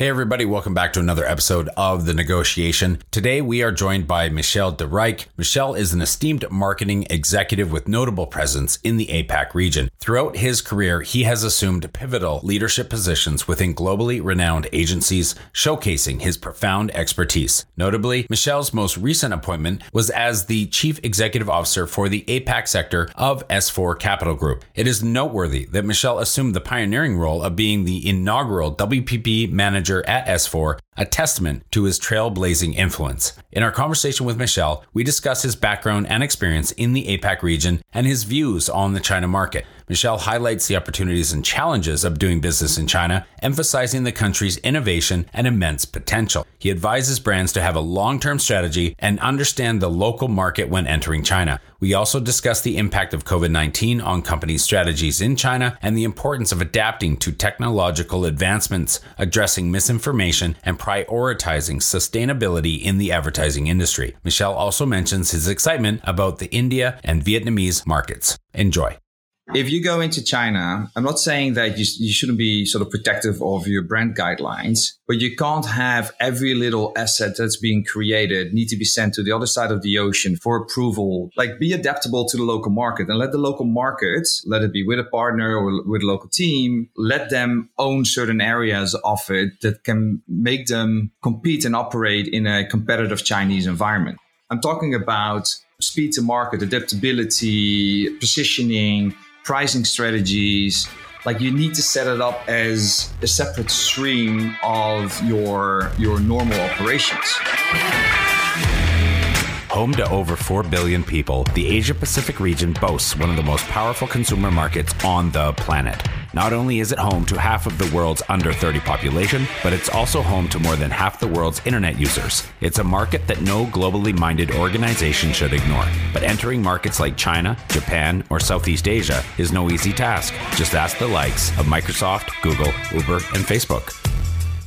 Hey, everybody, welcome back to another episode of The Negotiation. Today, we are joined by Michel de Rijk. Michel is an esteemed marketing executive with notable presence in the APAC region. Throughout his career, he has assumed pivotal leadership positions within globally renowned agencies, showcasing his profound expertise. Notably, Michel's most recent appointment was as the Chief Executive Officer for the APAC sector of S4 Capital Group. It is noteworthy that Michel assumed the pioneering role of being the inaugural WPP manager manager at S4, a testament to his trailblazing influence. In our conversation with Michel, we discuss his background and experience in the APAC region and his views on the China market. Michel highlights the opportunities and challenges of doing business in China, emphasizing the country's innovation and immense potential. He advises brands to have a long term strategy and understand the local market when entering China. We also discuss the impact of COVID 19 on companies' strategies in China and the importance of adapting to technological advancements, addressing misinformation, and prioritizing sustainability in the advertising industry. Michel also mentions his excitement about the India and Vietnamese markets. Enjoy if you go into China, I'm not saying that you, you shouldn't be sort of protective of your brand guidelines, but you can't have every little asset that's being created need to be sent to the other side of the ocean for approval. Like be adaptable to the local market and let the local market, let it be with a partner or with a local team, let them own certain areas of it that can make them compete and operate in a competitive Chinese environment. I'm talking about speed to market, adaptability, positioning, pricing strategies like you need to set it up as a separate stream of your your normal operations Home to over 4 billion people, the Asia Pacific region boasts one of the most powerful consumer markets on the planet. Not only is it home to half of the world's under 30 population, but it's also home to more than half the world's internet users. It's a market that no globally minded organization should ignore. But entering markets like China, Japan, or Southeast Asia is no easy task. Just ask the likes of Microsoft, Google, Uber, and Facebook.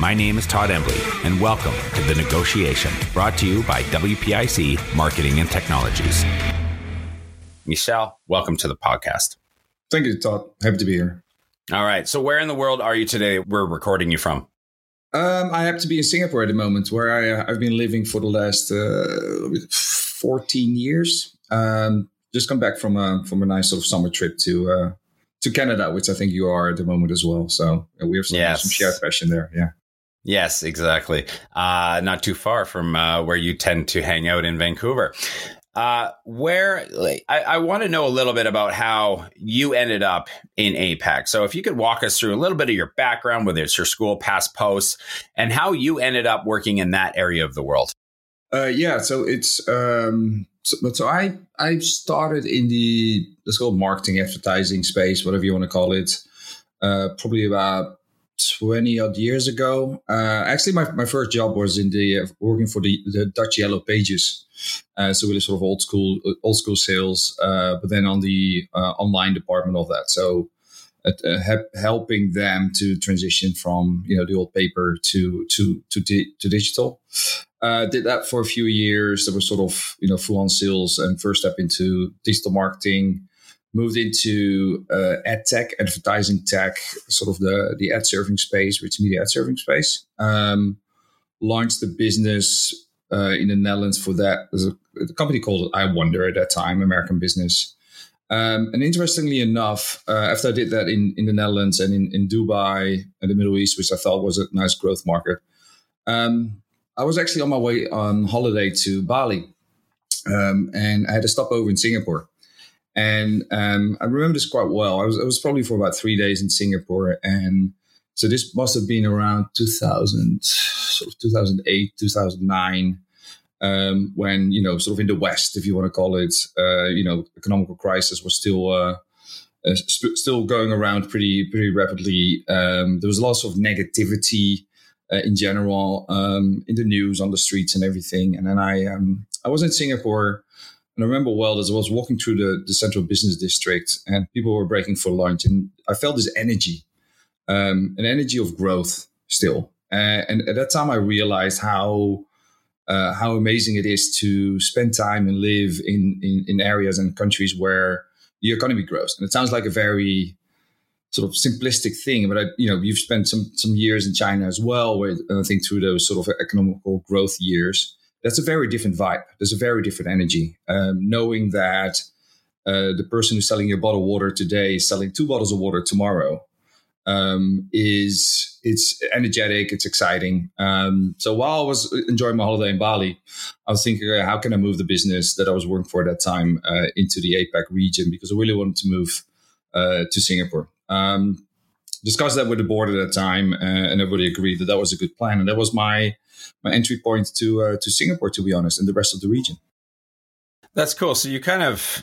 My name is Todd Embley, and welcome to the Negotiation brought to you by WPIC Marketing and Technologies. Michel, welcome to the podcast. Thank you, Todd. Happy to be here. All right. So, where in the world are you today? We're recording you from. Um, I have to be in Singapore at the moment, where I, have been living for the last uh, 14 years. Um, just come back from a from a nice sort of summer trip to uh, to Canada, which I think you are at the moment as well. So we have some, yes. some shared passion there. Yeah. Yes, exactly. Uh, not too far from uh, where you tend to hang out in Vancouver. Uh, where like, I, I want to know a little bit about how you ended up in APAC. So, if you could walk us through a little bit of your background, whether it's your school, past posts, and how you ended up working in that area of the world. Uh, yeah, so it's um, so, so I I started in the let's call marketing, advertising space, whatever you want to call it. Uh, probably about 20 odd years ago. Uh, actually, my, my first job was in the uh, working for the, the Dutch Yellow Pages. Uh, so really sort of old school, uh, old school sales, uh, but then on the uh, online department of that. So helping them to transition from you know the old paper to to to di- to digital. did that for a few years. There was sort of you know full on sales and first step into digital marketing moved into uh, ad tech, advertising tech, sort of the the ad serving space, rich media ad serving space. Um, launched the business uh, in the Netherlands for that. There's a, a, company called EyeWonder at that time, American business. Um, and interestingly enough, uh, after I did that in, in the Netherlands and in, in Dubai and the Middle East, which I thought was a nice growth market, um, I was actually on my way on holiday to Bali. Um, and I had a stopover in Singapore. And um, I remember this quite well. I was, I was probably for about three days in Singapore. And so this must have been around 2000, sort of 2008, 2009. Um, when you know, sort of in the West, if you want to call it, uh, you know, economical crisis was still uh, uh, sp- still going around pretty pretty rapidly. Um, there was lots of negativity uh, in general, um, in the news, on the streets, and everything. And then I um, I was in Singapore. And I remember well as I was walking through the, the central business district and people were breaking for lunch. And I felt this energy, um, an energy of growth still. Uh, and at that time, I realized how uh, how amazing it is to spend time and live in, in, in areas and countries where the economy grows. And it sounds like a very sort of simplistic thing, but I, you know, you've spent some some years in China as well, where I think through those sort of economical growth years, that's a very different vibe. There's a very different energy. Um, knowing that uh, the person who's selling you a bottle of water today is selling two bottles of water tomorrow um, is it's energetic, it's exciting. Um, so while I was enjoying my holiday in Bali, I was thinking, how can I move the business that I was working for at that time uh, into the APAC region because I really wanted to move uh, to Singapore. Um, discussed that with the board at that time, uh, and everybody agreed that that was a good plan, and that was my my entry point to uh, to Singapore, to be honest, and the rest of the region. That's cool. So you kind of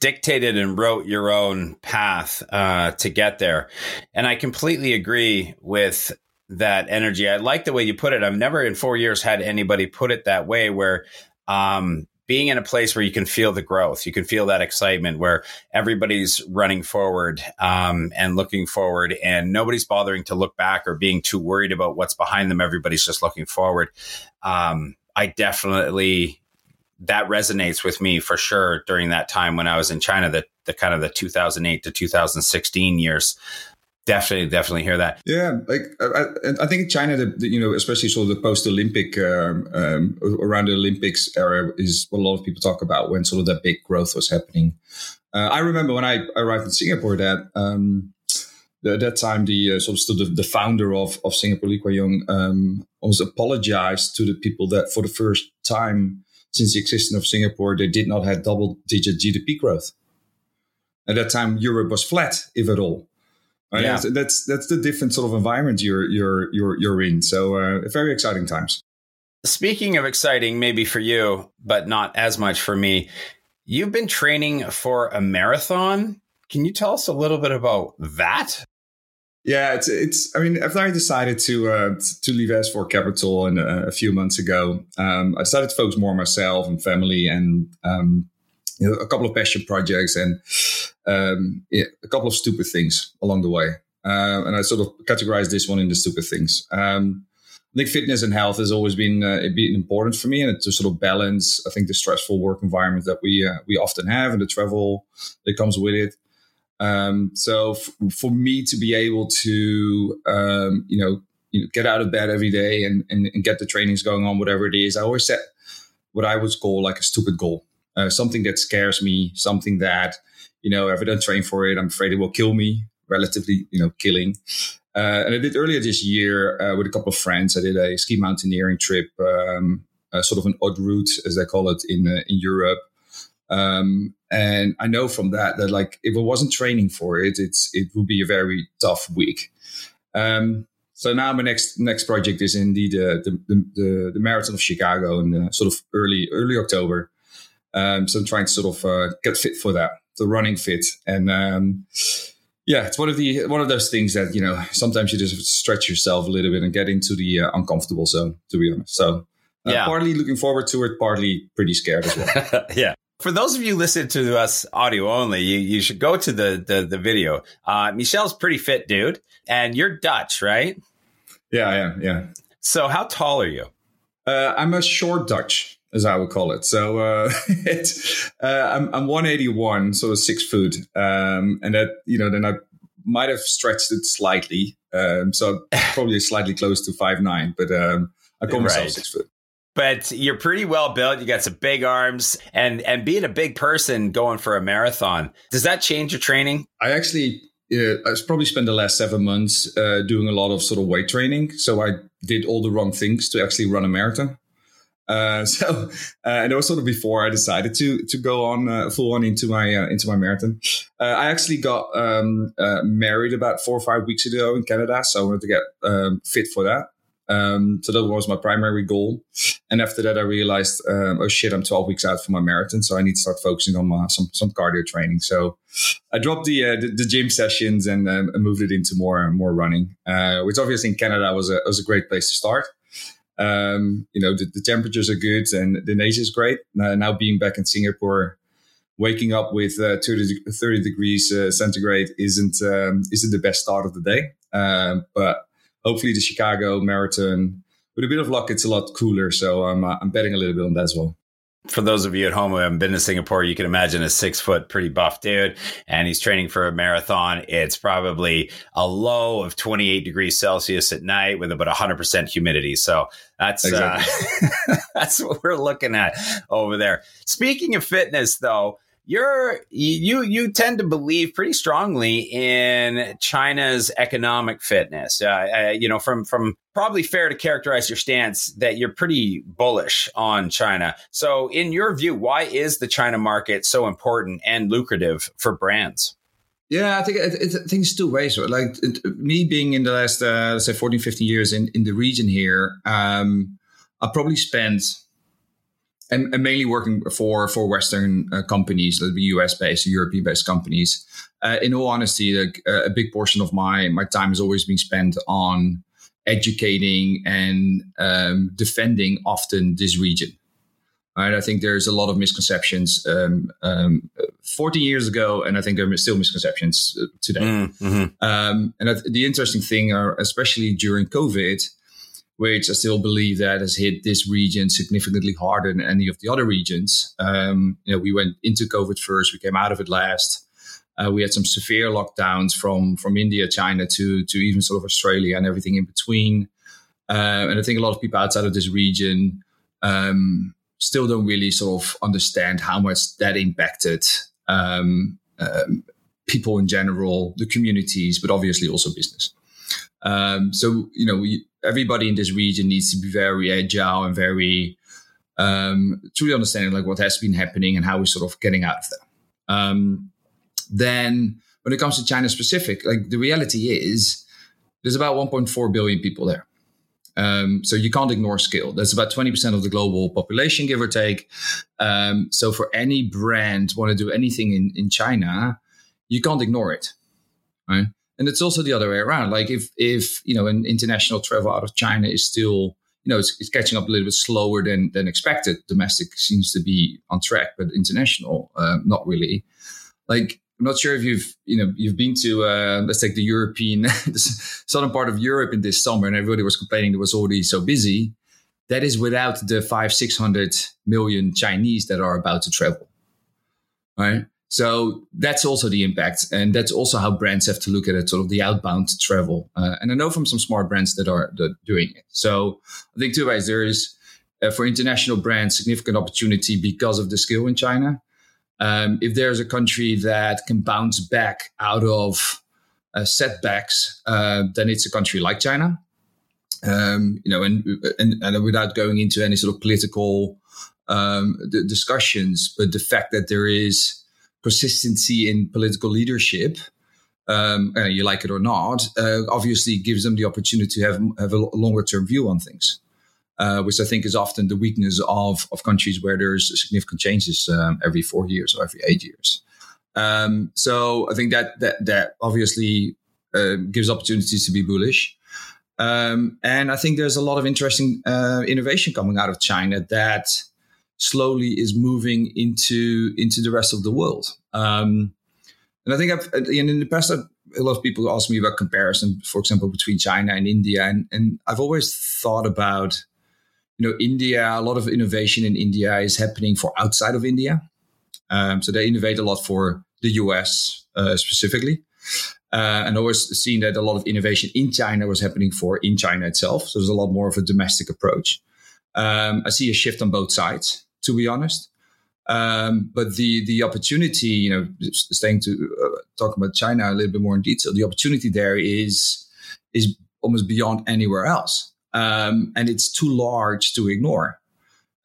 dictated and wrote your own path uh, to get there, and I completely agree with that energy. I like the way you put it. I've never in four years had anybody put it that way, where um, being in a place where you can feel the growth, you can feel that excitement where everybody's running forward um, and looking forward, and nobody's bothering to look back or being too worried about what's behind them. Everybody's just looking forward. Um, I definitely that resonates with me for sure during that time when I was in China, the, the kind of the 2008 to 2016 years definitely definitely hear that. Yeah like i, I think china the, the, you know especially sort of the post-olympic um, um, around the olympics era is what a lot of people talk about when sort of that big growth was happening. Uh, i remember when i arrived in singapore that um, at that time the uh, sort of still the, the, founder of, of singapore lee kuan yew um, almost apologized to the people that for the first time since the existence of singapore they did not have double digit gdp growth. At that time europe was flat if at all Right? Yeah. That's that's the different sort of environment you're you're you're you're in. So uh, very exciting times. Speaking of exciting, maybe for you, but not as much for me. You've been training for a marathon. Can you tell us a little bit about that? Yeah, it's it's. I mean, after I decided to uh, to leave S4 Capital and uh, a few months ago, um, I started to focus more on myself and family, and um, you know, a couple of passion projects and um, yeah, a couple of stupid things along the way. Uh, and I sort of categorize this one in the stupid things. Um, I think fitness and health has always been uh, been important for me, and to sort of balance. I think the stressful work environment that we uh, we often have, and the travel that comes with it. Um, so f- for me to be able to, um, you know, you know, get out of bed every day and, and, and get the trainings going on, whatever it is, I always set what I would call like a stupid goal uh, something that scares me, something that, you know, if I don't train for it, I'm afraid it will kill me, relatively, you know, killing. Uh, and I did earlier this year uh, with a couple of friends. I did a ski mountaineering trip, um, sort of an Haute Route, as they call it in uh, in Europe. Um, and I know from that that like if I wasn't training for it, it's it would be a very tough week. Um, so now my next next project is indeed uh, the, the, the the marathon of Chicago in uh, sort of early early October. Um, so I'm trying to sort of uh, get fit for that, the running fit, and um, yeah, it's one of the one of those things that you know sometimes you just stretch yourself a little bit and get into the uh, uncomfortable zone. To be honest, so uh, yeah. partly looking forward to it, partly pretty scared as well. yeah. For those of you listening to us audio only, you, you should go to the the, the video. Uh, Michel's pretty fit, dude, and you're Dutch, right? Yeah, I am. Yeah. So, how tall are you? Uh, I'm a short Dutch as I would call it. So uh, uh, I'm, I'm 181, so six foot, um, and that you know then I might have stretched it slightly, um, so probably slightly close to five nine, but um, I call myself right. six foot. But you're pretty well built. You got some big arms, and and being a big person going for a marathon, does that change your training? I actually uh, I've probably spent the last seven months uh, doing a lot of sort of weight training. So I did all the wrong things to actually run a marathon. Uh, so, uh, and it was sort of before I decided to to go on uh, full on into my uh, into my marathon. Uh, I actually got um, uh, married about four or five weeks ago in Canada, so I wanted to get um, fit for that. Um, so that was my primary goal. And after that, I realized, um, oh shit, I'm 12 weeks out from my marathon, so I need to start focusing on my, some some cardio training. So I dropped the the, the, gym sessions and um, moved it into more more running, which obviously in Canada was a was a great place to start. Um, you know, the, the, temperatures are good and the nature is great. Now being back in Singapore, waking up with uh, 30, 30 degrees uh, centigrade isn't um, isn't the best start of the day. Um, but hopefully, the Chicago Marathon, with a bit of luck, it's a lot cooler. So I'm uh, I'm betting a little bit on that as well for those of you at home who haven't been to Singapore, you can imagine a six foot, pretty buff dude, and he's training for a marathon. It's probably a low of 28 degrees Celsius at night with about 100% humidity. So that's uh, exactly. uh, that's what we're looking at over there. Speaking of fitness, though, you're you you tend to believe pretty strongly in China's economic fitness. Uh, uh, you know, from from probably fair to characterize your stance that you're pretty bullish on China. So, in your view, why is the China market so important and lucrative for brands? Yeah, I think it, it, it's two ways. Like it, me being in the last, uh, let's say, 14, 15 years in, in the region here, um, I probably spent and, and, mainly working for for Western uh, companies, like US based, European based companies. Uh, in all honesty, like, uh, a big portion of my my time has always been spent on educating and um, defending often this region. Right, I think there's a lot of misconceptions um, um, 14 years ago, and I think there are still misconceptions uh, today. Mm, mm-hmm. Um, and the interesting thing, are, especially during COVID, which I still believe that has hit this region significantly harder than any of the other regions. Um, you know, we went into COVID first, we came out of it last. Uh, we had some severe lockdowns from from India, China to to even sort of Australia and everything in between. Uh, and I think a lot of people outside of this region um, still don't really sort of understand how much that impacted um, um, people in general, the communities, but obviously also business. Um, so you know, we, everybody in this region needs to be very agile and very um, truly understanding like what has been happening and how we're sort of getting out of that. Um, then when it comes to China specific, like the reality is there's about 1.4 billion people there. Um, so you can't ignore scale. That's about 20% of the global population, give or take. Um, so for any brand want to do anything in, in China, you can't ignore it. Right and it's also the other way around. Like if if you know an international travel out of China is still you know it's, it's, catching up a little bit slower than than expected. Domestic seems to be on track, but international uh, not really. Like I'm not sure if you've you know you've been to uh, let's take the European the southern part of Europe in this summer, and everybody was complaining it was already so busy. That is without the five six hundred million Chinese that are about to travel, right? So that's also the impact. And that's also how brands have to look at it, sort of the outbound travel. Uh, and I know from some smart brands that are that doing it. So I think two ways. There is, uh, for international brands, significant opportunity because of the skill in China. Um, if there's a country that can bounce back out of uh, setbacks, uh, then it's a country like China. Um, you know, and, and, and without going into any sort of political um, discussions, but the fact that there is consistency in political leadership, um, you like it or not, uh, obviously gives them the opportunity to have, have a longer term view on things. Uh, which I think is often the weakness of, of countries where there's significant changes um, every four years or every eight years. Um, so I think that that, that obviously uh, gives opportunities to be bullish. Um, and I think there's a lot of interesting uh, innovation coming out of China that slowly is moving into into the rest of the world. Um, and I think I've in the past I've, a lot of people ask me about comparison, for example, between China and India, and and I've always thought about you know India. A lot of innovation in India is happening for outside of India. Um, so they innovate a lot for the US uh, specifically. Uh, and always seen that a lot of innovation in China was happening for in China itself. So there's a lot more of a domestic approach. Um, I see a shift on both sides to be honest. Um, but the the opportunity, you know, staying to uh, talk about China a little bit more in detail, the opportunity there is is almost beyond anywhere else, um, and it's too large to ignore.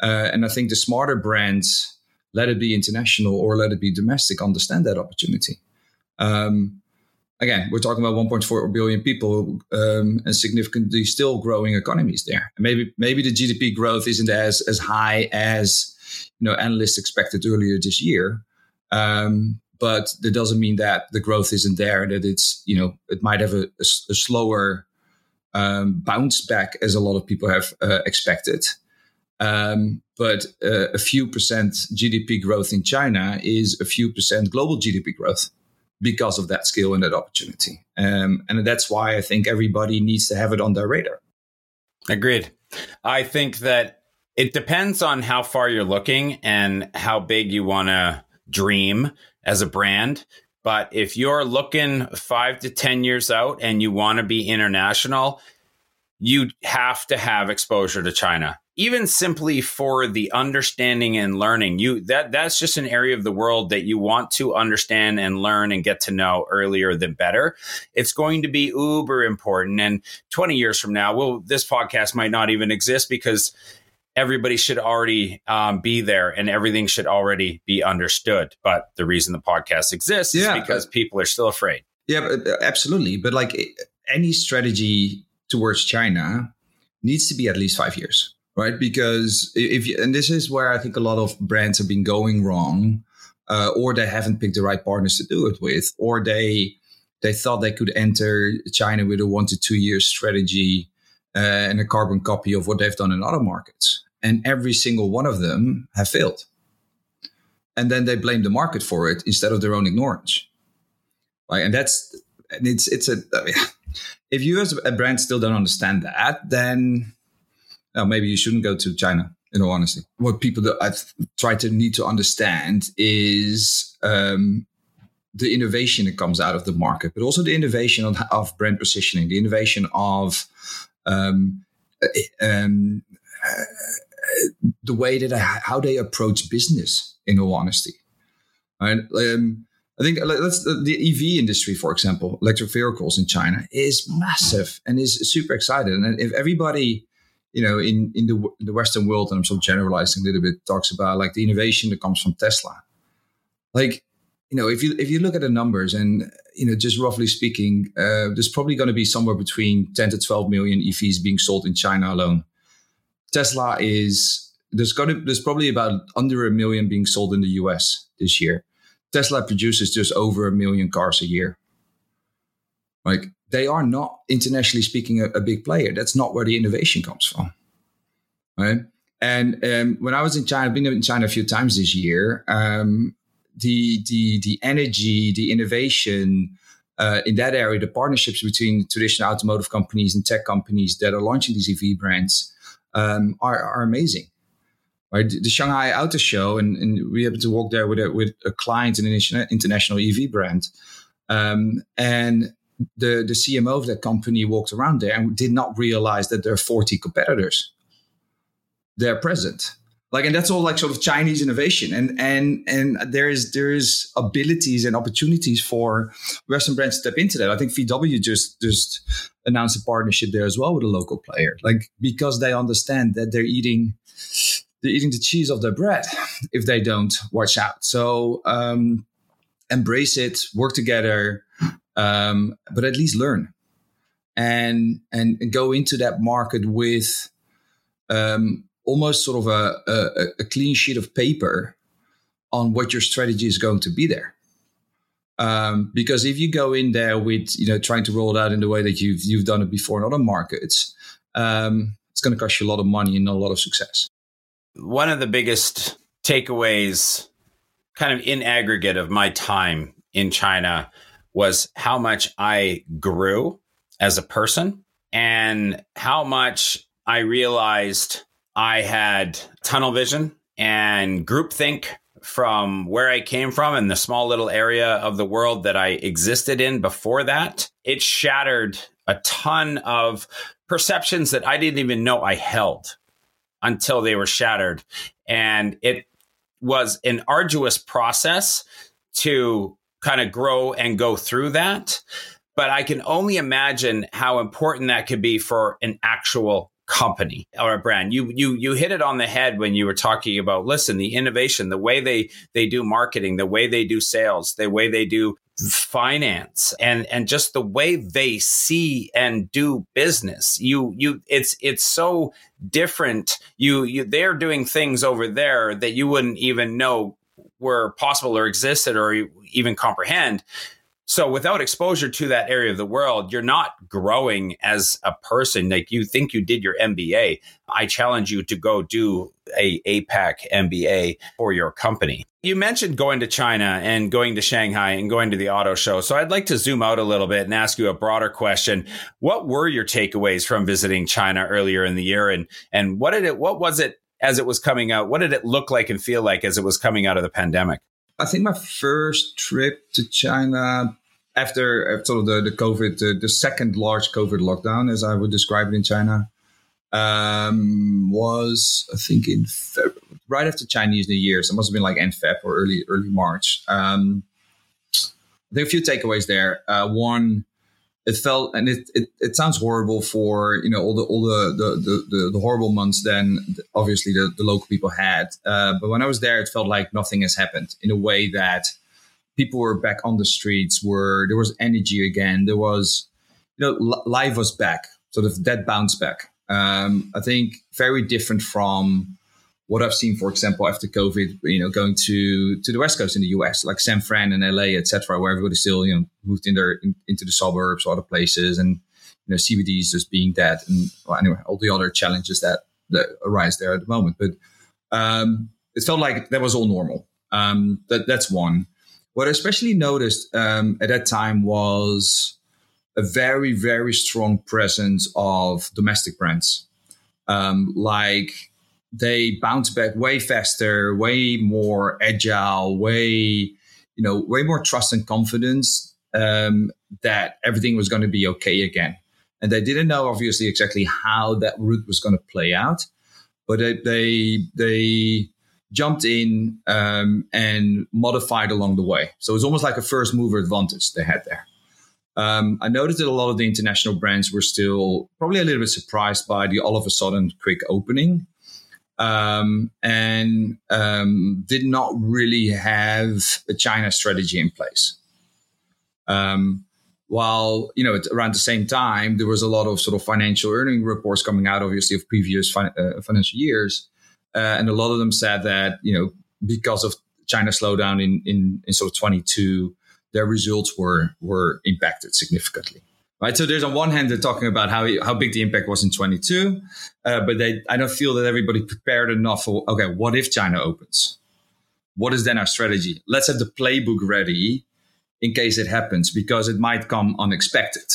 Uh, and I think the smarter brands, let it be international or let it be domestic, understand that opportunity. Um, again, we're talking about 1.4 billion people um, and significantly still growing economies there. maybe maybe the GDP growth isn't as as high as you know analysts expected earlier this year. Um, but that doesn't mean that the growth isn't there. That it's you know it might have a, a, a slower um, bounce back as a lot of people have uh, expected. Um, but uh, a few percent GDP growth in China is a few percent global GDP growth because of that skill and that opportunity. Um, and that's why I think everybody needs to have it on their radar. Agreed. I think that it depends on how far you're looking and how big you want to dream as a brand. But if you're looking five to 10 years out and you want to be international, you have to have exposure to China even simply for the understanding and learning you that that's just an area of the world that you want to understand and learn and get to know earlier than better. It's going to be uber important. And 20 years from now well this podcast might not even exist because everybody should already um, be there and everything should already be understood. But the reason the podcast exists yeah, is because but, people are still afraid. Yeah but, uh, absolutely. But like any strategy towards china needs to be at least five years right? Because if you, and this is where I think a lot of brands have been going wrong, uh, or they haven't picked the right partners to do it with, or they they thought they could enter China with a one to two year strategy uh, and a carbon copy of what they've done in other markets, and every single one of them have failed. And then they blame the market for it instead of their own ignorance, right? And that's and it's it's a if you as a brand still don't understand that, then now, maybe you shouldn't go to China. In all honesty, what people that I try to need to understand is um, the innovation that comes out of the market, but also the innovation of, brand positioning, the innovation of um, um, uh, the way that I, how they approach business. In all honesty? Um, I think let's the EV industry, for example, electric vehicles in China is massive and is super excited. And if everybody you know, in in the in the Western world, and I'm sort of generalizing a little bit, talks about like the innovation that comes from Tesla. Like, you know, if you if you look at the numbers, and you know, just roughly speaking, uh, there's probably going to be somewhere between 10 to 12 million EVs being sold in China alone. Tesla is there's going to there's probably about under a million being sold in the US this year. Tesla produces just over a million cars a year. Like they are not internationally speaking a, a, big player. That's not where the innovation comes from, right? And um, when I was in China, I've been in China a few times this year. Um, the the the energy, the innovation uh, in that area, the partnerships between traditional automotive companies and tech companies that are launching these EV brands um, are, are amazing. Right, the Shanghai Auto Show, and, and we happened to walk there with a, with a client, in an international EV brand, um, and the, the CMO of that company walked around there and did not realize that there are 40 competitors there present. Like, and that's all like sort of Chinese innovation. And and and there is there is abilities and opportunities for Western brands to step into that. I think VW just just announced a partnership there as well with a local player. Like because they understand that they're eating they're eating the cheese of their bread if they don't watch out. So um, embrace it, work together, um, but at least learn and and go into that market with um, almost sort of a, a, a, clean sheet of paper on what your strategy is going to be there. Um, because if you go in there with you know trying to roll it out in the way that you've you've done it before in other markets, um, it's going to cost you a lot of money and not a lot of success. One of the biggest takeaways, kind of in aggregate, of my time in China was how much I grew as a person and how much I realized I had tunnel vision and groupthink from where I came from and the small little area of the world that I existed in before that. It shattered a ton of perceptions that I didn't even know I held until they were shattered. And it was an arduous process to kind of grow and go through that. But I can only imagine how important that could be for an actual company or a brand. You you you hit it on the head when you were talking about listen, the innovation, the way they they do marketing, the way they do sales, the way they do finance and and just the way they see and do business you you it's it's so different you you they're doing things over there that you wouldn't even know were possible or existed or even comprehend so without exposure to that area of the world, you're not growing as a person. Like you think you did your MBA. I challenge you to go do a APAC MBA for your company. You mentioned going to China and going to Shanghai and going to the auto show. So I'd like to zoom out a little bit and ask you a broader question. What were your takeaways from visiting China earlier in the year and and what did it what was it as it was coming out? What did it look like and feel like as it was coming out of the pandemic? I think my first trip to China after, after the, the COVID, the, second large COVID lockdown, as I would describe it in China, um, was I think in Feb- right after Chinese New Year. So it must have been like end Feb or early early March. Um, there are a few takeaways there. Uh, one, it felt and it, it, it sounds horrible for you know all the all the the, the, the horrible months then obviously the, the local people had. Uh, but when i was there it felt like nothing has happened in a way that people were back on the streets were there was energy again. There was you know life was back sort of that bounce back. Um, i think very different from what I've seen, for example, after COVID, you know, going to to the West Coast in the US, like San Fran and LA, etc., where everybody still, you know, moved in their in, into the suburbs or other places, and you know, CBDs just being dead, and well, anyway, all the other challenges that that arise there at the moment. But um, it felt like that was all normal. Um, that that's one. What I especially noticed um, at that time was a very very strong presence of domestic brands, um, like they bounce back way faster, way more agile, way you know, way more trust and confidence um, that everything was going to be okay again. And they didn't know obviously exactly how that route was going to play out, but they they, they jumped in um, and modified along the way. So it's almost like a first mover advantage they had there. Um, I noticed that a lot of the international brands were still probably a little bit surprised by the all of a sudden quick opening um, and um, did not really have a China strategy in place. Um, while you know around the same time there was a lot of sort of financial earning reports coming out, obviously of previous uh, financial years, uh, and a lot of them said that you know because of China slowdown in in, in sort of 22, their results were were impacted significantly right? So there's on one hand they're talking about how how big the impact was in 22, uh, but they I don't feel that everybody prepared enough for okay, what if China opens? What is then our strategy? Let's have the playbook ready in case it happens because it might come unexpected.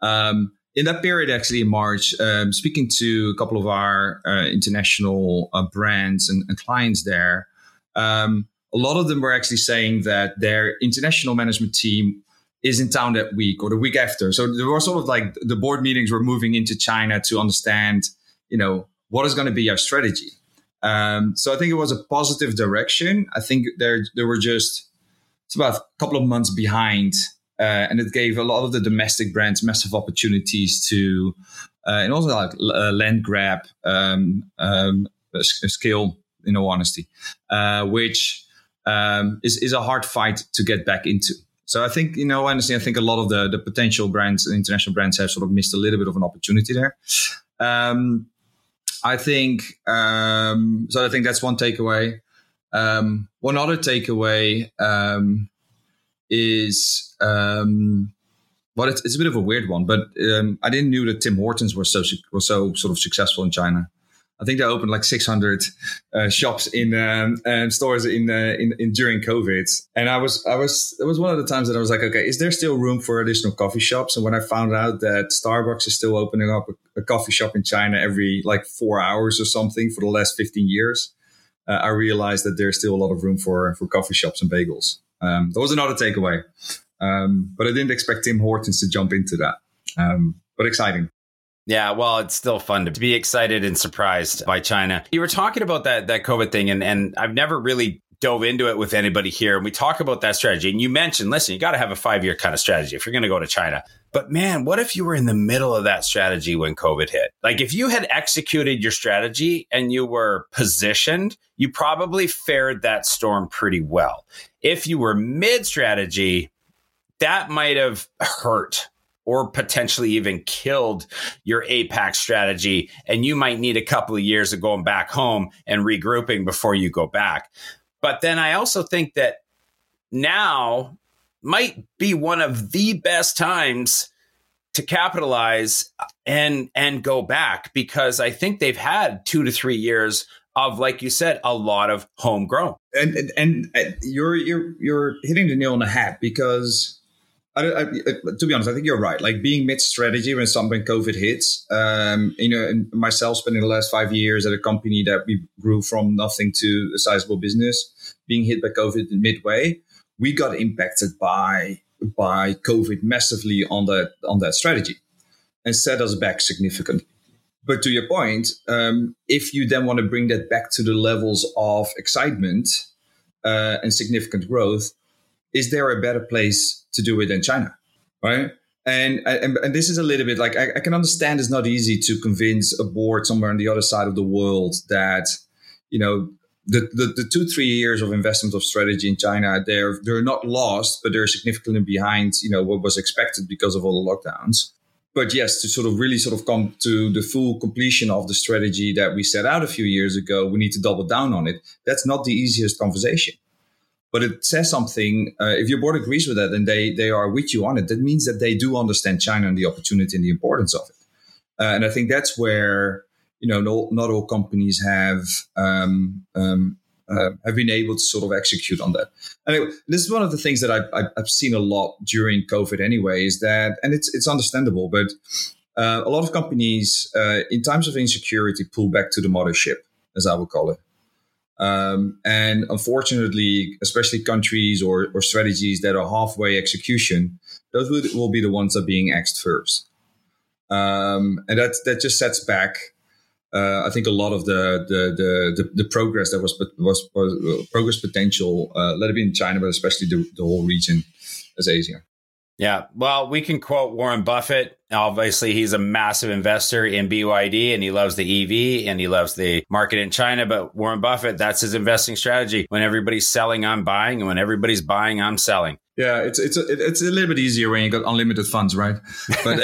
Um, in that period, actually in March, um, speaking to a couple of our uh, international uh, brands and, and, clients there, um, a lot of them were actually saying that their international management team is in town that week or the week after. So there were sort of like the board meetings were moving into China to understand, you know, what is going to be our strategy. Um, so I think it was a positive direction. I think there there were just it's about a couple of months behind, uh, and it gave a lot of the domestic brands massive opportunities to, uh, and also like uh, land grab um, um, skill. In all honesty, uh, which um, is is a hard fight to get back into. So I think, you know, honestly, I think a lot of the, the potential brands, international brands have sort of missed a little bit of an opportunity there. Um, I think, um, so I think that's one takeaway. Um, one other takeaway um, is, um, well, it's, it's, a bit of a weird one, but um, I didn't knew that Tim Hortons was so was so sort of successful in China. I think they opened like 600 uh, shops in um, and stores in, uh, in, in during COVID. And I was I was it was one of the times that I was like, okay, is there still room for additional coffee shops? And when I found out that Starbucks is still opening up a, a coffee shop in China every like four hours or something for the last 15 years, uh, I realized that there's still a lot of room for for coffee shops and bagels. Um, that was another takeaway. Um, but I didn't expect Tim Hortons to jump into that. Um, but exciting. Yeah, well, it's still fun to be excited and surprised by China. You were talking about that that COVID thing, and and I've never really dove into it with anybody here. And we talk about that strategy, and you mentioned, listen, you got to have a five year kind of strategy if you're going to go to China. But man, what if you were in the middle of that strategy when COVID hit? Like if you had executed your strategy and you were positioned, you probably fared that storm pretty well. If you were mid strategy, that might have hurt or potentially even killed your APAC strategy. And you might need a couple of years of going back home and regrouping before you go back. But then I also think that now might be one of the best times to capitalize and and go back because I think they've had two to three years of, like you said, a lot of homegrown. And and, and uh, you're you're you're hitting the nail on the head because I, I, to be honest, I think you're right. Like being mid strategy when something COVID hits, um, you know, and myself spending the last five years at a company that we grew from nothing to a sizable business, being hit by COVID in midway, we got impacted by by COVID massively on that on that strategy, and set us back significantly. But to your point, um, if you then want to bring that back to the levels of excitement uh, and significant growth, is there a better place to do it than China, right? And, and, and this is a little bit like I, I, can understand it's not easy to convince a board somewhere on the other side of the world that you know the, the, the two three years of investment of strategy in China they're they're not lost but they're significantly behind you know what was expected because of all the lockdowns. But yes to sort of really sort of come to the full completion of the strategy that we set out a few years ago we need to double down on it. That's not the easiest conversation but it says something. Uh, if your board agrees with that and they they are with you on it, that means that they do understand China and the opportunity and the importance of it. Uh, and I think that's where you know not, not all companies have um, um, uh, have been able to sort of execute on that. And this is one of the things that I've, I've, seen a lot during COVID. Anyway, is that and it's it's understandable, but uh, a lot of companies uh, in times of insecurity pull back to the mothership, as I would call it. Um, and unfortunately, especially countries or, or strategies that are halfway execution, those will, will be the ones that are being axed first. Um, and that, that just sets back, uh, I think, a lot of the, the, the, the, the progress that was, was, was progress potential, uh, let it be in China, but especially the, the whole region as Asia. Yeah. Well, we can quote Warren Buffett. Obviously, he's a massive investor in BYD and he loves the EV and he loves the market in China. But Warren Buffett, that's his investing strategy. When everybody's selling, I'm buying. And when everybody's buying, I'm selling. Yeah, it's it's a, it's a little bit easier when you got unlimited funds, right? But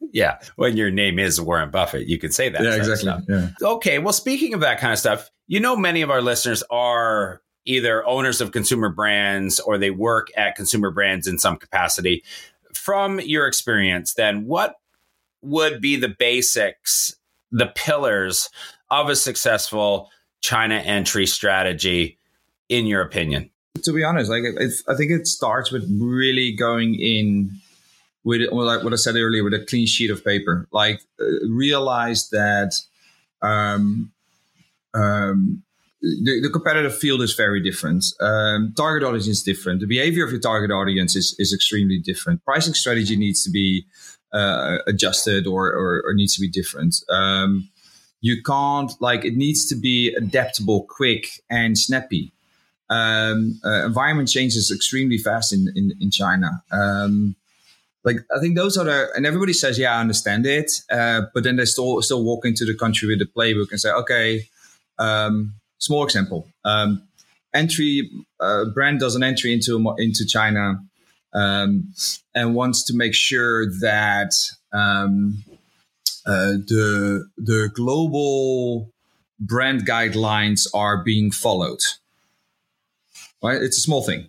yeah, when your name is Warren Buffett, you can say that. Yeah, exactly. Yeah. Okay. Well, speaking of that kind of stuff, you know, many of our listeners are either owners of consumer brands or they work at consumer brands in some capacity. From your experience, then, what would be the basics, the pillars of a successful China entry strategy, in your opinion? To be honest, like I think it starts with really going in with like what I said earlier, with a clean sheet of paper. Like uh, realize that um, um, the, the, competitive field is very different. Um, target audience is different. The behavior of your target audience is, is extremely different. Pricing strategy needs to be uh, adjusted or, or, or, needs to be different. Um, you can't like it needs to be adaptable, quick, and snappy. Um, uh, environment changes extremely fast in in, in China. Um, like I think those are the and everybody says, yeah, I understand it, uh, but then they still still walk into the country with the playbook and say, okay. Um, small example. Um, entry uh, brand does an entry into into China um, and wants to make sure that um, uh, the the global brand guidelines are being followed. Right, it's a small thing.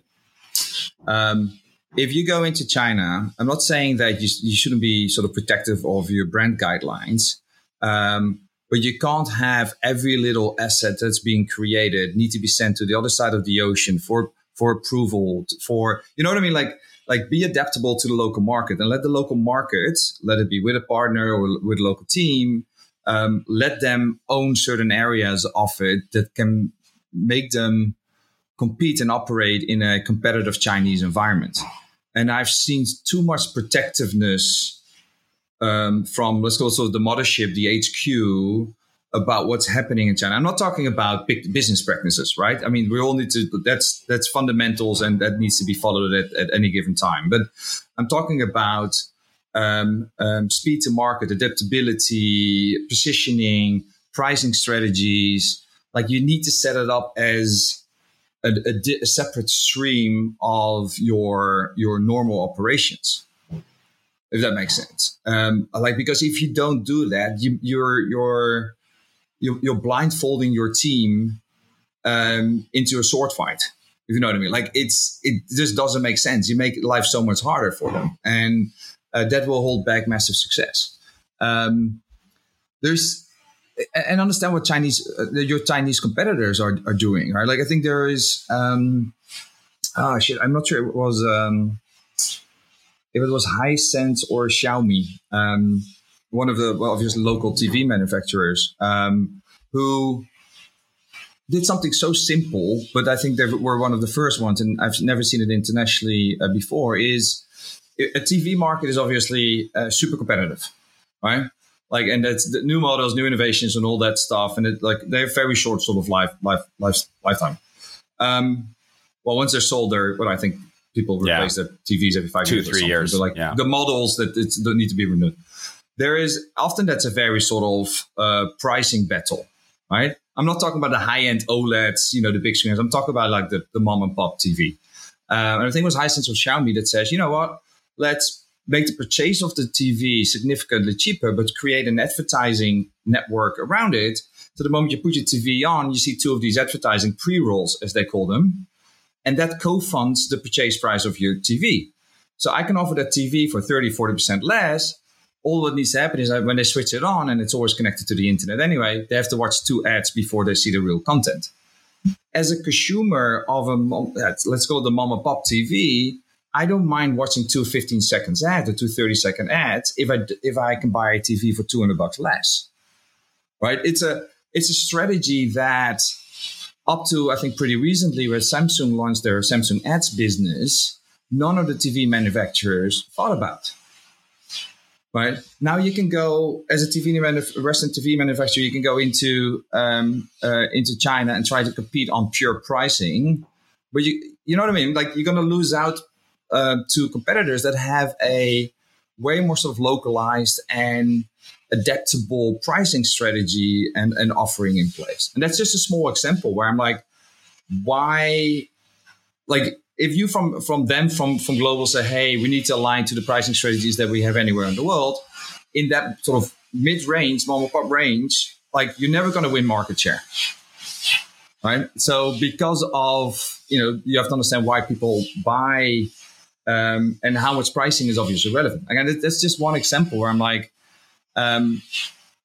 Um, if you go into China, I'm not saying that you, you shouldn't be sort of protective of your brand guidelines, um, but you can't have every little asset that's being created need to be sent to the other side of the ocean for for approval for you know what i mean? Like like be adaptable to the local market and let the local market let it be with a partner or with a local team um, let them own certain areas of it that can make them compete and operate in a competitive chinese environment. And i've seen too much protectiveness um, from let's go so the mothership, the HQ, about what's happening in China. I'm not talking about big business practices, right? I mean, we all need to. That's that's fundamentals, and that needs to be followed at, at any given time. But I'm talking about um, um, speed to market, adaptability, positioning, pricing strategies. Like you need to set it up as a, a, di- a separate stream of your your normal operations if that makes sense. Um, like because if you don't do that, you, you're you're you're, blindfolding your team um, into a sword fight. If you know what I mean, like it's it just doesn't make sense. You make life so much harder for them, and uh, that will hold back massive success. Um, there's and understand what Chinese uh, your Chinese competitors are are doing, right? Like I think there is. Um, oh shit, I'm not sure it was. Um, if it was Hisense or Xiaomi, um, one of the well, obviously local TV manufacturers, um, who did something so simple, but I think they were one of the first ones, and I've never seen it internationally uh, before. Is a TV market is obviously uh, super competitive, right? Like, and that's the new models, new innovations, and all that stuff, and it like they have very short sort of life, life, life lifetime. Um, well, once they're sold, they're what I think people replace yeah. their TVs every five two, years. Three years. But like yeah. the models that don't need to be renewed. There is often that's a very sort of uh, pricing battle, right? I'm not talking about the high end OLEDs, you know, the big screens. I'm talking about like the, the mom and pop TV. Um, and I think it was Hisense or Xiaomi that says, you know what, let's make the purchase of the TV significantly cheaper, but create an advertising network around it. So the moment you put your TV on, you see two of these advertising pre rolls, as they call them and that co-funds the purchase price of your TV. So I can offer that TV for 30, 40% less. All what needs to happen is that when they switch it on and it's always connected to the internet anyway, they have to watch two ads before they see the real content. As a consumer of a, let's call it the mom and pop TV, I don't mind watching two 15 seconds ads or two 30 second ads if I, if I can buy a TV for 200 bucks less. Right? It's a, it's a strategy that up to I think pretty recently, where Samsung launched their Samsung Ads business, none of the TV manufacturers thought about. Right now, you can go as a TV Western TV manufacturer. You can go into um, uh, into China and try to compete on pure pricing, but you you know what I mean. Like you're going to lose out uh, to competitors that have a way more sort of localized and adaptable pricing strategy and, and offering in place. And that's just a small example where I'm like, why like if you from from them from from global say, hey, we need to align to the pricing strategies that we have anywhere in the world, in that sort of mid-range, mom pop range, like you're never gonna win market share. Right. So because of you know, you have to understand why people buy um, and how much pricing is obviously relevant. Again, that's just one example where I'm like, um,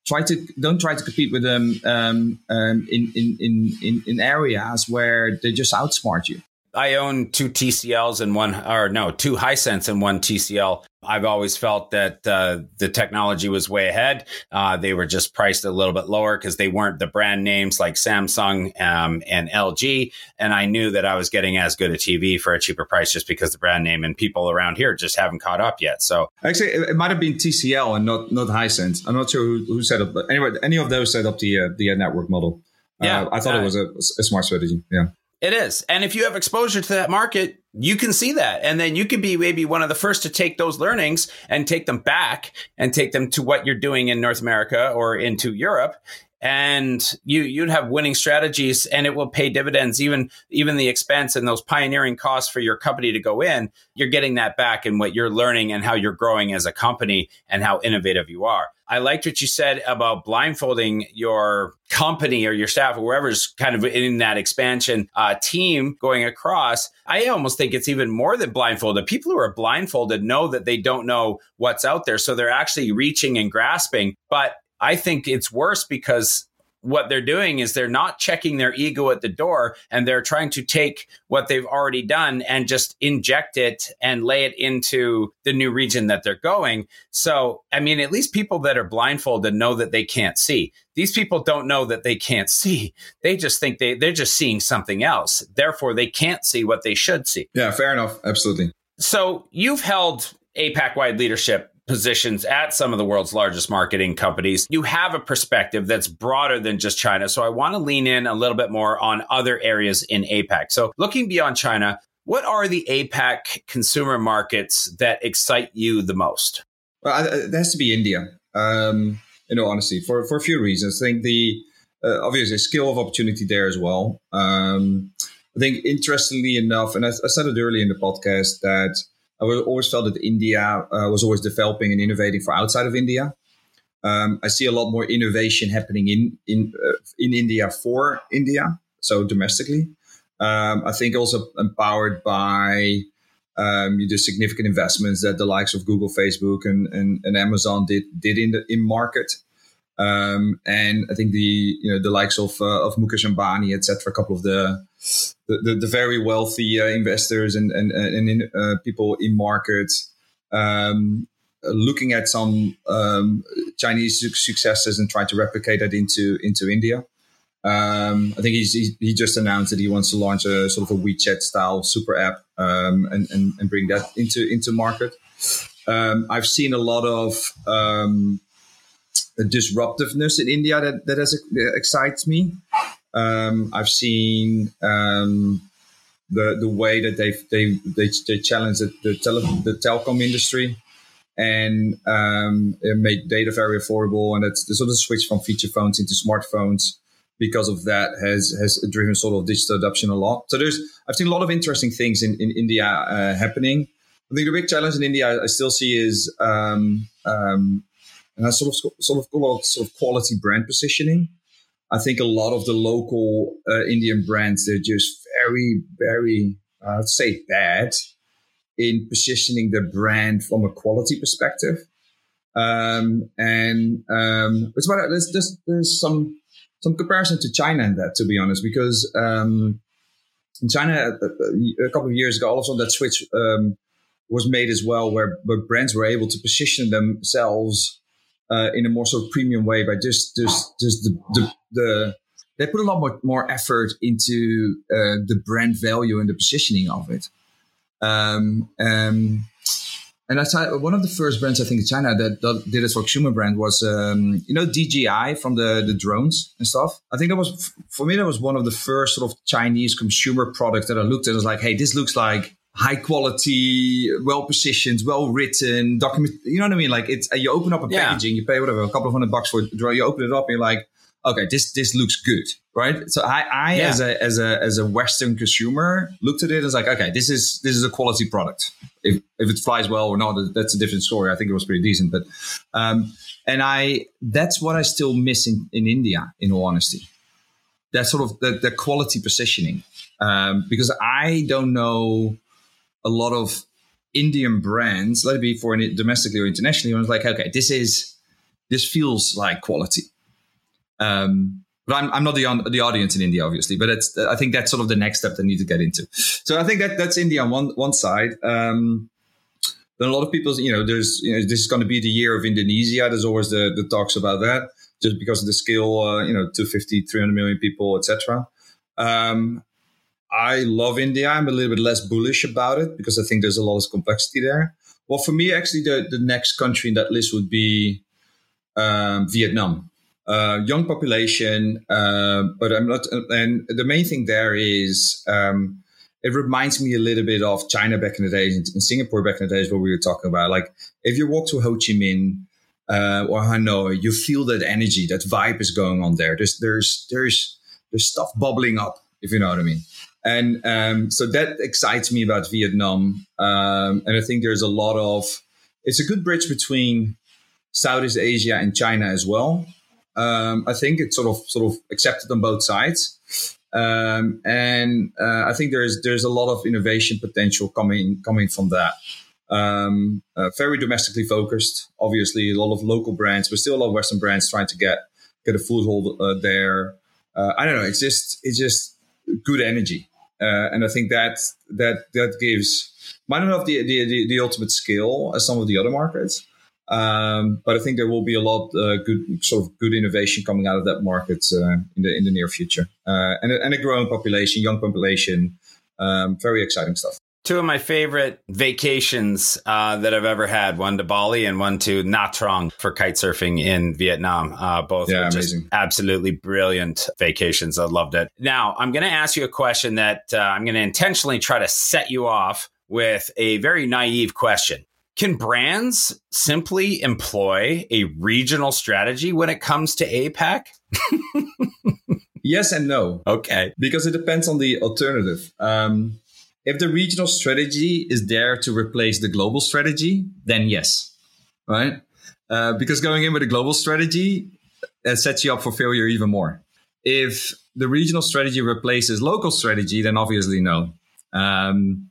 try to don't try to compete with them um, um, in, in, in, in areas where they just outsmart you. I own two TCLs and one, or no, two Hisense and one TCL. I've always felt that uh, the technology was way ahead. Uh, they were just priced a little bit lower because they weren't the brand names like Samsung um, and LG. And I knew that I was getting as good a TV for a cheaper price just because the brand name and people around here just haven't caught up yet. So actually, it might have been TCL and not not Hisense. I'm not sure who, who set up, but anyway, any of those set up the uh, the network model. Yeah, uh, I thought it was a, a smart strategy. Yeah. It is. And if you have exposure to that market, you can see that. And then you can be maybe one of the first to take those learnings and take them back and take them to what you're doing in North America or into Europe. And you you'd have winning strategies and it will pay dividends, even even the expense and those pioneering costs for your company to go in, you're getting that back in what you're learning and how you're growing as a company and how innovative you are. I liked what you said about blindfolding your company or your staff or whoever's kind of in that expansion uh, team going across. I almost think it's even more than blindfolded. People who are blindfolded know that they don't know what's out there. So they're actually reaching and grasping. But I think it's worse because what they're doing is they're not checking their ego at the door and they're trying to take what they've already done and just inject it and lay it into the new region that they're going. So, I mean, at least people that are blindfolded know that they can't see. These people don't know that they can't see. They just think they, they're just seeing something else. Therefore, they can't see what they should see. Yeah, fair enough. Absolutely. So, you've held APAC wide leadership positions at some of the world's largest marketing companies, you have a perspective that's broader than just China. So I want to lean in a little bit more on other areas in APAC. So looking beyond China, what are the APAC consumer markets that excite you the most? Well, it has to be India. Um, you know, honestly, for, for a few reasons. I think the uh, obviously scale of opportunity there as well. Um, I think interestingly enough, and I, I said it earlier in the podcast that I always felt that India uh, was always developing and innovating for outside of India. Um, I see a lot more innovation happening in in uh, in India for India, so domestically. Um, I think also empowered by um, the significant investments that the likes of Google, Facebook, and, and, and Amazon did did in the in market. Um, and I think the you know the likes of uh, of Mukesh Ambani, etc., a couple of the the, the, the very wealthy uh, investors and and, and in, uh, people in markets. um, looking at some um, Chinese successes and trying to replicate that into into India. Um, I think he, he just announced that he wants to launch a sort of a WeChat style super app um, and, and, and bring that into into market. Um, I've seen a lot of um, disruptiveness in India that that, has, that excites me. Um, I've seen um, the the way that they they they, they challenge the the, tele, the telecom industry and um, make data very affordable. And it's the sort of switch from feature phones into smartphones because of that has has driven sort of digital adoption a lot. So there's I've seen a lot of interesting things in in India uh, happening. I think the big challenge in India I still see is um, um, and I sort of sort of call it sort of quality brand positioning. I think a lot of the local uh, Indian brands they're just very very uh, I'd say bad in positioning the brand from a quality perspective. Um, and um, it's about there's, there's, there's some some comparison to China in that, to be honest, because um, in China a, a, couple of years ago, all of a sudden that switch um, was made as well, where, where brands were able to position themselves uh, in a more sort of premium way by just just just the, the, the they put a lot more, more effort into uh, the brand value and the positioning of it. Um, um, and that's one of the first brands I think in China that, that did it for consumer brand was um, you know DJI from the the drones and stuff. I think that was for me that was one of the first sort of Chinese consumer products that I looked at. I was like, hey, this looks like high quality, well positioned, well written document. You know what I mean? Like it's you open up a packaging, yeah. you pay whatever a couple of hundred bucks for it. You open it up, and you're like, okay, this this looks good, right? So I, I yeah. as a as a as a Western consumer looked at it as like, okay, this is this is a quality product. If if it flies well or not, that's a different story. I think it was pretty decent, but um, and I that's what I still miss in, in India, in all honesty. That sort of the, the quality positioning, um, because I don't know a lot of Indian brands, let it be for domestically or internationally, I was like, okay, this is this feels like quality um, but I'm, I'm not the the audience in India, obviously. But it's I think that's sort of the next step they need to get into. So I think that that's India on one one side. Um, then a lot of people, you know, there's you know this is going to be the year of Indonesia. There's always the the talks about that, just because of the scale, uh, you know, 250, 300 million people, etc. Um, I love India. I'm a little bit less bullish about it because I think there's a lot of complexity there. Well, for me, actually, the, the next country in that list would be um, Vietnam uh, young population, uh, but I'm not. And the main thing there is um, it reminds me a little bit of China back in the days, and Singapore back in the days, what we were talking about. Like if you walk to Ho Chi Minh uh, or Hanoi, you feel that energy, that vibe is going on there. There's there's there's there's stuff bubbling up, if you know what I mean. And um, so that excites me about Vietnam. Um, and I think there's a lot of it's a good bridge between Southeast Asia and China as well. Um, I think it's sort of sort of accepted on both sides, um, and uh, I think there's there's a lot of innovation potential coming coming from that. Um, uh, very domestically focused, obviously a lot of local brands, but still a lot of Western brands trying to get get a foothold uh, there. Uh, I don't know. It's just it's just good energy, uh, and I think that that that gives might not have the, the the, ultimate scale as some of the other markets, um, but I think there will be a lot uh, good sort of good innovation coming out of that market uh, in the in the near future, uh, and, and a growing population, young population, um, very exciting stuff. Two of my favorite vacations uh, that I've ever had: one to Bali and one to Nha Trang for kite surfing in Vietnam. Uh, both yeah, amazing. absolutely brilliant vacations. I loved it. Now I'm going to ask you a question that uh, I'm going to intentionally try to set you off with a very naive question. Can brands simply employ a regional strategy when it comes to APAC? yes and no. Okay. Because it depends on the alternative. Um, if the regional strategy is there to replace the global strategy, then yes, right? Uh, because going in with a global strategy, that sets you up for failure even more. If the regional strategy replaces local strategy, then obviously no. Um,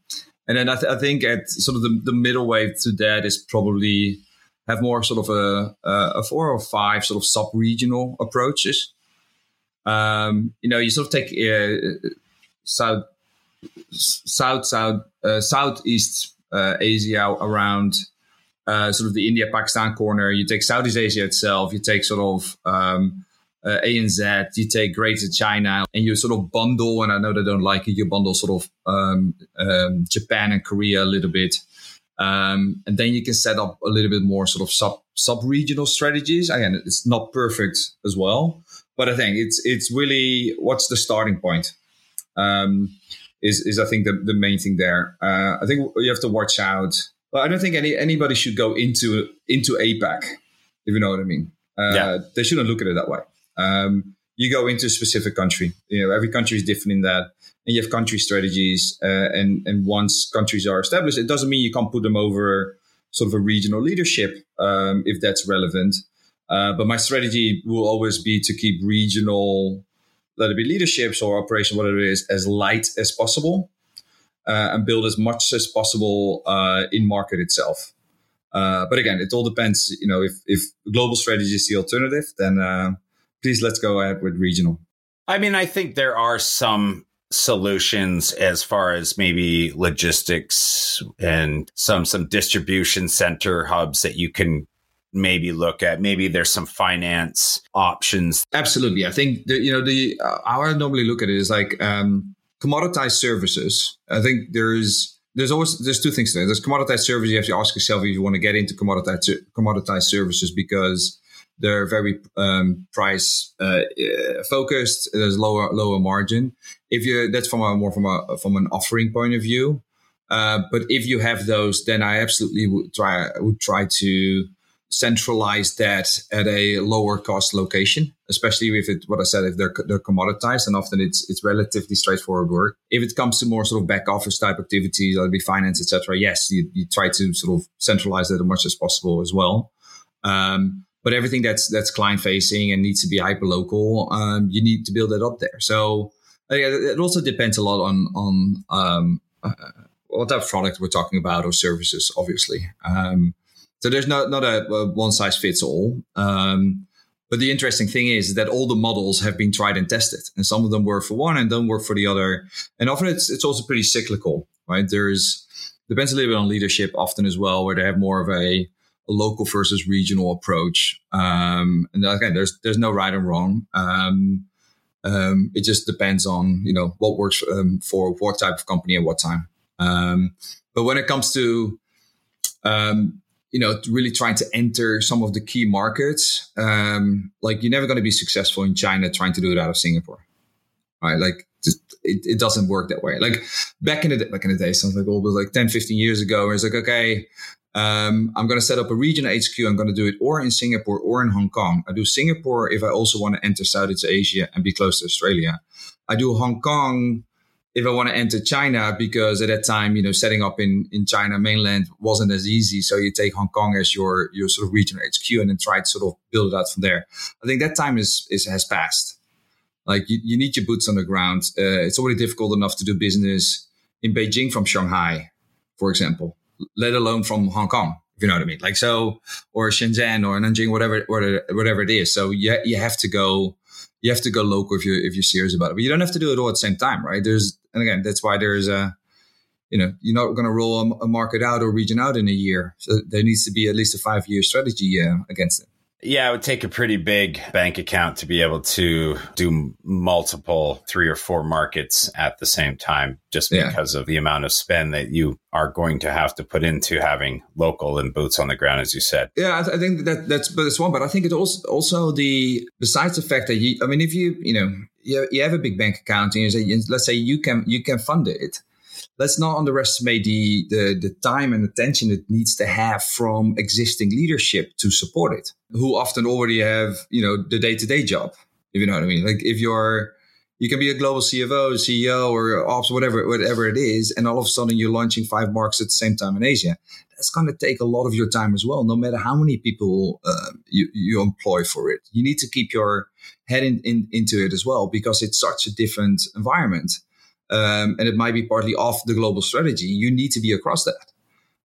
and then I, th- I, think at sort of the, the middle way to that is probably have more sort of a, a four or five sort of sub regional approaches. Um, you know, you sort of take uh, south south south uh, southeast uh, Asia around uh, sort of the India Pakistan corner. You take Southeast Asia itself. You take sort of um, uh, ANZ. You take Greater China, and you sort of bundle. And I know they don't like it. You bundle sort of um, um, Japan and Korea a little bit. Um, and then you can set up a little bit more sort of sub sub regional strategies. Again, it's not perfect as well, but I think it's it's really what's the starting point. Um, is is I think the, the main thing there. Uh, I think you have to watch out. But I don't think any anybody should go into into APAC, if you know what I mean. Uh, yeah. They shouldn't look at it that way. Um, you go into a specific country. You know, every country is different in that, and you have country strategies. Uh, and and once countries are established, it doesn't mean you can't put them over sort of a regional leadership um, if that's relevant. Uh, but my strategy will always be to keep regional let it be leaderships or operation, whatever it is, as light as possible uh, and build as much as possible uh, in market itself. Uh, but again, it all depends. You know, if if global strategy is the alternative, then uh, please let's go ahead with regional. I mean, I think there are some solutions as far as maybe logistics and some some distribution center hubs that you can maybe look at? Maybe there's some finance options. Absolutely. I think, the, you know, the uh, how I normally look at it is like um, commoditized services. I think there's there's always there's two things there. There's commoditized services. You have to ask yourself if you want to get into commoditized commoditized services because they're very um, price uh, focused. There's lower lower margin. If you that's from a more from a from an offering point of view. Uh, but if you have those, then I absolutely would try would try to centralize that at a lower cost location, especially if it, what I said, if they're, they're commoditized and often it's, it's relatively straightforward work. If it comes to more sort of back office type activities, that'll be finance, etc. Yes, you, you try to sort of centralize that as much as possible as well. Um, but everything that's, that's client facing and needs to be hyper local, um, you need to build that up there. So uh, it also depends a lot on, on, um, uh, what type of product we're talking about or services, obviously. Um, so there's not not a, a one size fits all. Um, but the interesting thing is that all the models have been tried and tested, and some of them work for one and don't work for the other. And often it's it's also pretty cyclical, right? There's depends a little bit on leadership often as well, where they have more of a, a local versus regional approach. Um, and again, there's there's no right and wrong. Um, um, it just depends on you know what works um, for what type of company at what time. Um, but when it comes to um, you know, really trying to enter some of the key markets. Um, like you're never going to be successful in China trying to do it out of Singapore, right? Like just, it, it doesn't work that way. Like back in the back in the day, something like almost like 10, 15 years ago, it's like, okay, um, I'm going to set up a regional HQ. I'm going to do it or in Singapore or in Hong Kong. I do Singapore if I also want to enter Southeast Asia and be close to Australia. I do Hong Kong if I want to enter China, because at that time, you know, setting up in, in China mainland wasn't as easy. So you take Hong Kong as your, your sort of regional HQ and then try to sort of build it out from there. I think that time is, is has passed. Like you, you need your boots on the ground. Uh, it's already difficult enough to do business in Beijing from Shanghai, for example, let alone from Hong Kong. If you know what I mean, like so, or Shenzhen or Nanjing, whatever, whatever, it is. So you, you have to go you have to go local if you're if you're serious about it. But you don't have to do it all at the same time, right? There's and again, that's why there's a you know you're not going to roll a, market out or region out in a year. So there needs to be at least a five year strategy uh, against it. Yeah, it would take a pretty big bank account to be able to do multiple three or four markets at the same time, just yeah. because of the amount of spend that you are going to have to put into having local and boots on the ground, as you said. Yeah, I, th- I think that that's but it's one. But I think it also also the besides the fact that you, I mean, if you you know you, you have a big bank account and you say, let's say you can you can fund it let's not underestimate the, the, the time and attention it needs to have from existing leadership to support it, who often already have, you know, the day to day job, if you know what I mean. Like if you're, You can be a global CFO, CEO, or ops, whatever, whatever it is, and all of a sudden you're launching five markets at the same time in Asia. That's going to take a lot of your time as well, no matter how many people uh, you, you employ for it. You need to keep your head in, in, into it as well because it's such a different environment, um, and it might be partly off the global strategy. You need to be across that.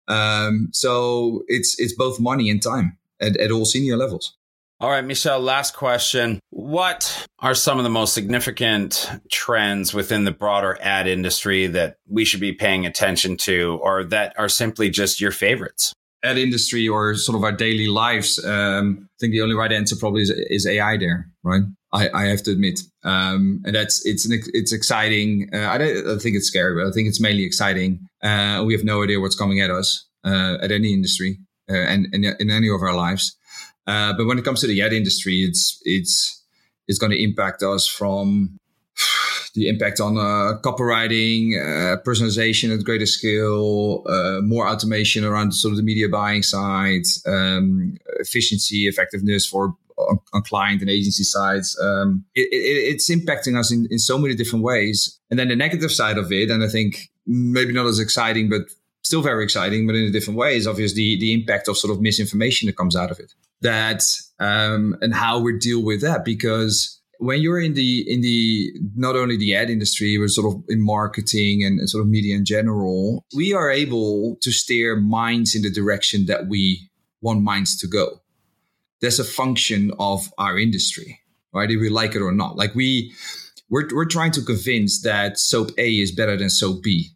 Um, so it's it's both money and time at, at all senior levels. All right, Michel, last question. What are some of the most significant trends within the broader ad industry that we should be paying attention to or that are simply just your favorites? Ad industry or sort of our daily lives. Um, I think the only right answer probably is, is AI there, right? I, I have to admit, um, and that's it's an, it's exciting. Uh, I don't I think it's scary, but I think it's mainly exciting. Uh, we have no idea what's coming at us uh, at any industry uh, and, and in any of our lives. Uh, but when it comes to the ad industry, it's it's it's going to impact us from the impact on uh, copywriting, uh, personalization at greater scale, uh, more automation around sort of the media buying side, um, efficiency, effectiveness for on, on, client and agency sides. Um, it, it, it's impacting us in, in so many different ways. And then the negative side of it, and I think maybe not as exciting, but still very exciting, but in a different way, is obviously the, the impact of sort of misinformation that comes out of it. That um, and how we deal with that because when you're in the in the not only the ad industry but sort of in marketing and, sort of media in general we are able to steer minds in the direction that we want minds to go that's a function of our industry right if we like it or not like we we're, we're trying to convince that soap a is better than soap b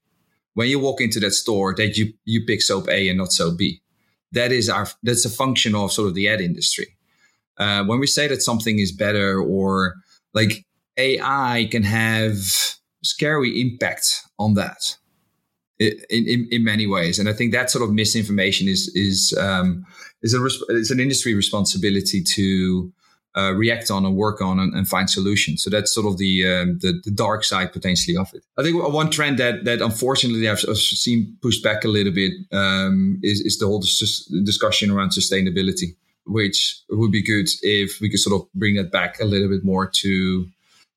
when you walk into that store that you you pick soap A and not soap B. That is our that's a function of sort of the ad industry. Uh, when we say that something is better or like AI can have scary impact on that in, in, in many ways. And I think that sort of misinformation is is um, is a an industry responsibility to uh, react on and work on and, and, find solutions. So that's sort of the, um, the, the dark side potentially of it. I think one trend that that unfortunately I've, seen pushed back a little bit um, is is the whole dis- discussion around sustainability, which would be good if we could sort of bring that back a little bit more to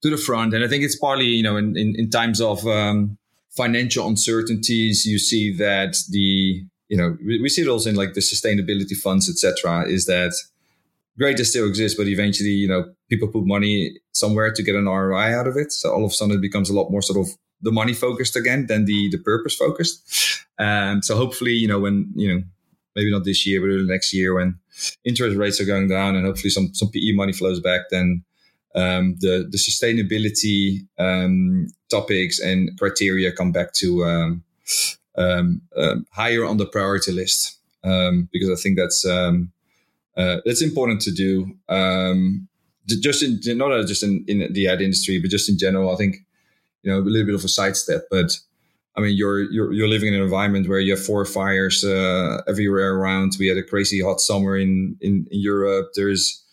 to the front. And I think it's partly you know in in, in times of um, financial uncertainties, you see that the you know we, we see it also in like the sustainability funds, etc. Is that great to still exist, but eventually, you know, people put money somewhere to get an ROI out of it. So all of a sudden it becomes a lot more sort of the money focused again than the the purpose focused. Um, so hopefully, you know, when you know, maybe not this year, but the next year when interest rates are going down and hopefully some some PE money flows back, then um, the the sustainability um, topics and criteria come back to um, um, um higher on the priority list um, because I think that's uh, it's important to do. Just in not just in, in the ad industry, but just in general. I think you know a little bit of a sidestep, but I mean you're you're you're living in an environment where you have forest fires uh, everywhere around. We had a crazy hot summer in in, in Europe. There's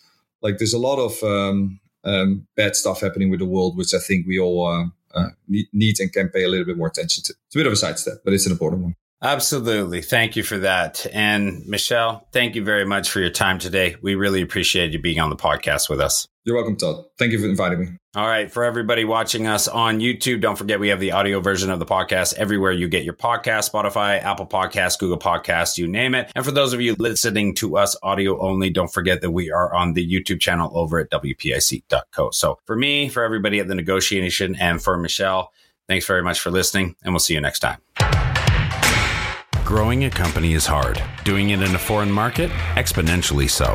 like there's a lot of um, um, bad stuff happening with the world, which I think we all uh, uh, need, need and can pay a little bit more attention to. It's a bit of a sidestep, but it's an important one. Absolutely. Thank you for that. And Michel, thank you very much for your time today. We really appreciate you being on the podcast with us. You're welcome, Todd. Thank you for inviting me. All right. For everybody watching us on YouTube, don't forget we have the audio version of the podcast everywhere you get your podcast Spotify, Apple Podcasts, Google Podcasts, you name it. And for those of you listening to us audio only, don't forget that we are on the YouTube channel over at WPIC.co. So for me, for everybody at the negotiation, and for Michel, thanks very much for listening, and we'll see you next time. Growing a company is hard. Doing it in a foreign market, exponentially so.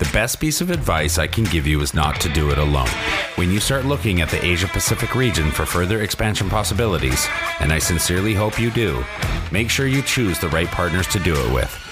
The best piece of advice I can give you is not to do it alone. When you start looking at the Asia Pacific region for further expansion possibilities, and I sincerely hope you do, make sure you choose the right partners to do it with.